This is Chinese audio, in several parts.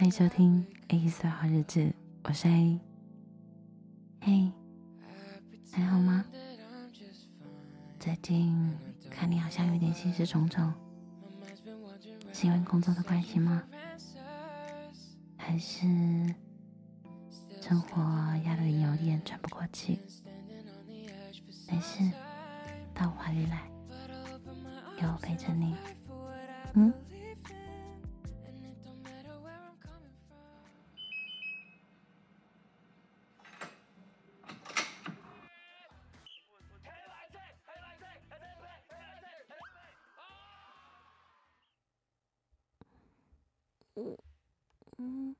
欢迎收听 A 四号日子，我是 A。嘿，还好吗？最近看你好像有点心事重重，是因为工作的关系吗？还是生活压得你有点喘不过气？没事，到我怀里来，有我陪着你。嗯。嗯嗯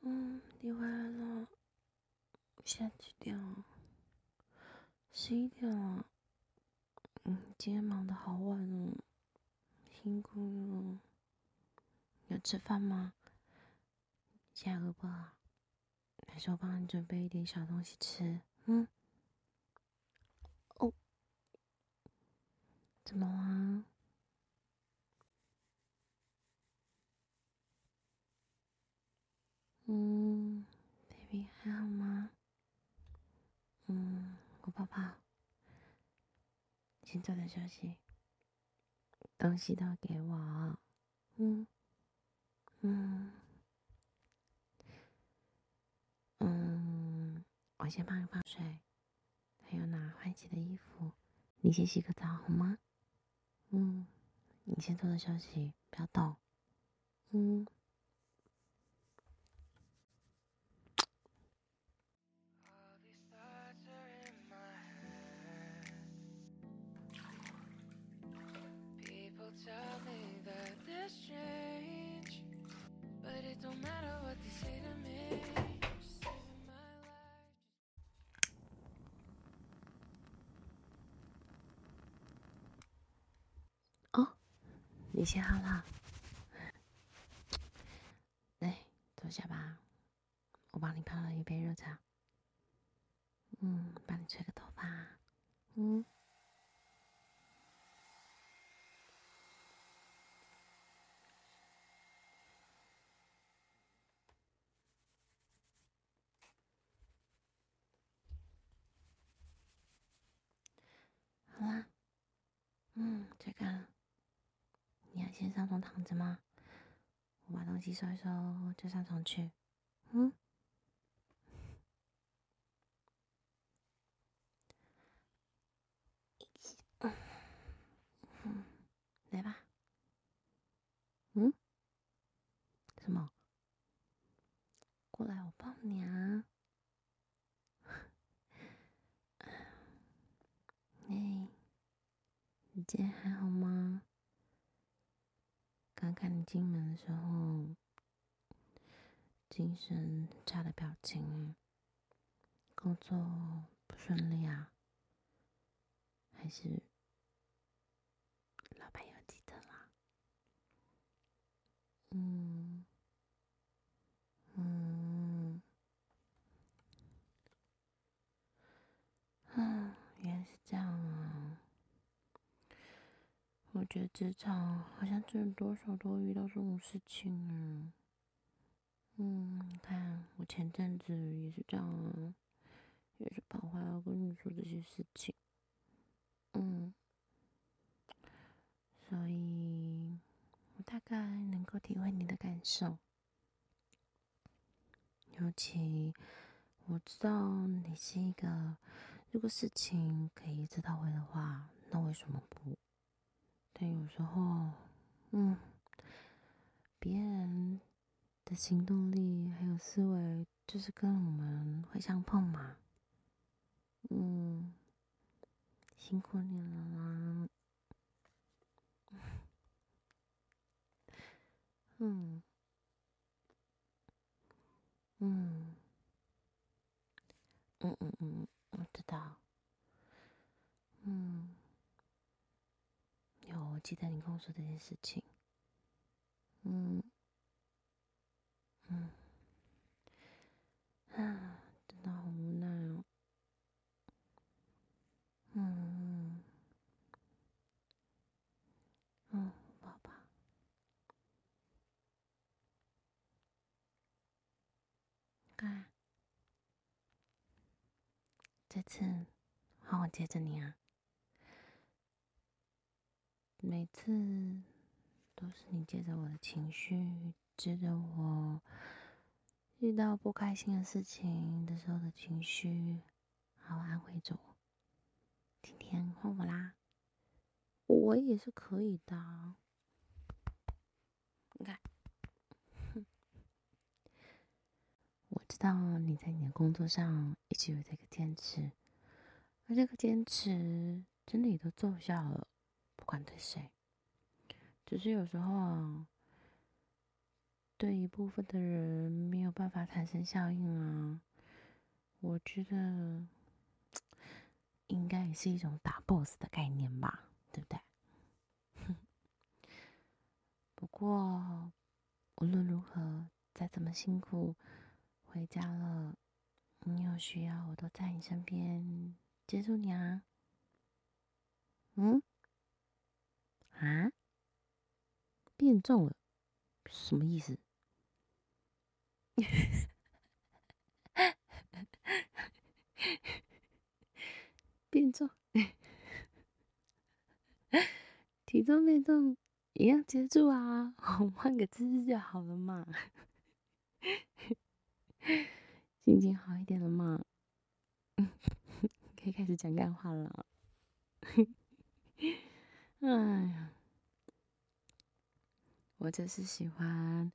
嗯，你回来了。现在几点了？十一点了。嗯，今天忙的好晚哦，辛苦了。要吃饭吗？现在饿不饿？还是我帮你准备一点小东西吃？嗯。哦。怎么了？嗯，baby 还好吗？嗯，我抱抱。先早点休息。东西都给我。嗯嗯嗯，我先帮你放水，还有拿换洗的衣服。你先洗个澡好吗？嗯，你先坐着休息，不要动。嗯。哦，你洗好了，来坐下吧，我帮你泡了一杯热茶。嗯，帮你吹个头发。嗯。好啦，嗯，这个你要先上床躺着吗？我把东西收一收就上床去。嗯，来吧。嗯，什么？过来，我抱你啊。姐还好吗？刚看你进门的时候，精神差的表情，工作不顺利啊？还是老板要记得啦？嗯嗯啊，原来是这样啊。我觉得职场好像真的多少都遇到这种事情啊。嗯，你看我前阵子也是这样啊，也是跑回来要跟你说这些事情。嗯，所以我大概能够体会你的感受，尤其我知道你是一个，如果事情可以一次到位的话，那为什么不？但有时候，嗯，别人的行动力还有思维，就是跟我们会相碰嘛。嗯，辛苦你了啦。嗯，嗯，嗯嗯嗯，记得你跟我说这件事情，嗯，嗯，啊，真的好无奈哦，嗯，嗯，宝宝，哎，这次好好接着你啊。每次都是你接着我的情绪，接着我遇到不开心的事情的时候的情绪，好安慰着我。今天换我啦，我也是可以的。你看。知道你在你的工作上一直有这个坚持，而这个坚持真的也都奏效了，管对谁。只是有时候啊，对一部分的人没有办法产生效应啊。我觉得应该也是一种打 BOSS 的概念吧，对不对？不过无论如何，再怎么辛苦。回家了，你有需要我都在你身边接住你啊。嗯？啊？变重了？什么意思？变重？体重变重一样接住啊，我换个姿势就好了嘛。心情好一点了吗？可以开始讲干话了。哎呀，我就是喜欢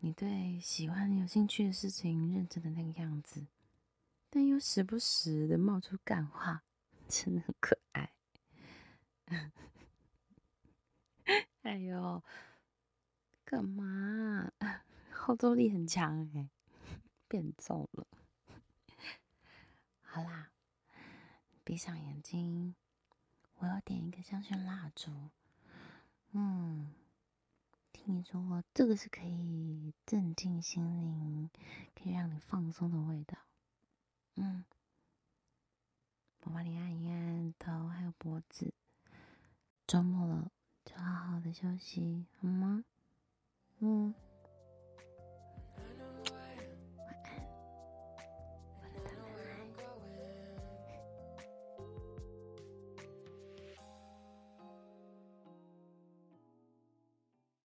你对喜欢有兴趣的事情认真的那个样子，但又时不时的冒出干话，真的很可爱。哎呦，干嘛？后坐力很强哎。变重了，好啦，闭上眼睛，我要点一个香薰蜡烛。嗯，你说这个是可以镇静心灵，可以让你放松的味道。嗯，我帮你按一按头还有脖子。周末了，就好好的休息，好吗？嗯。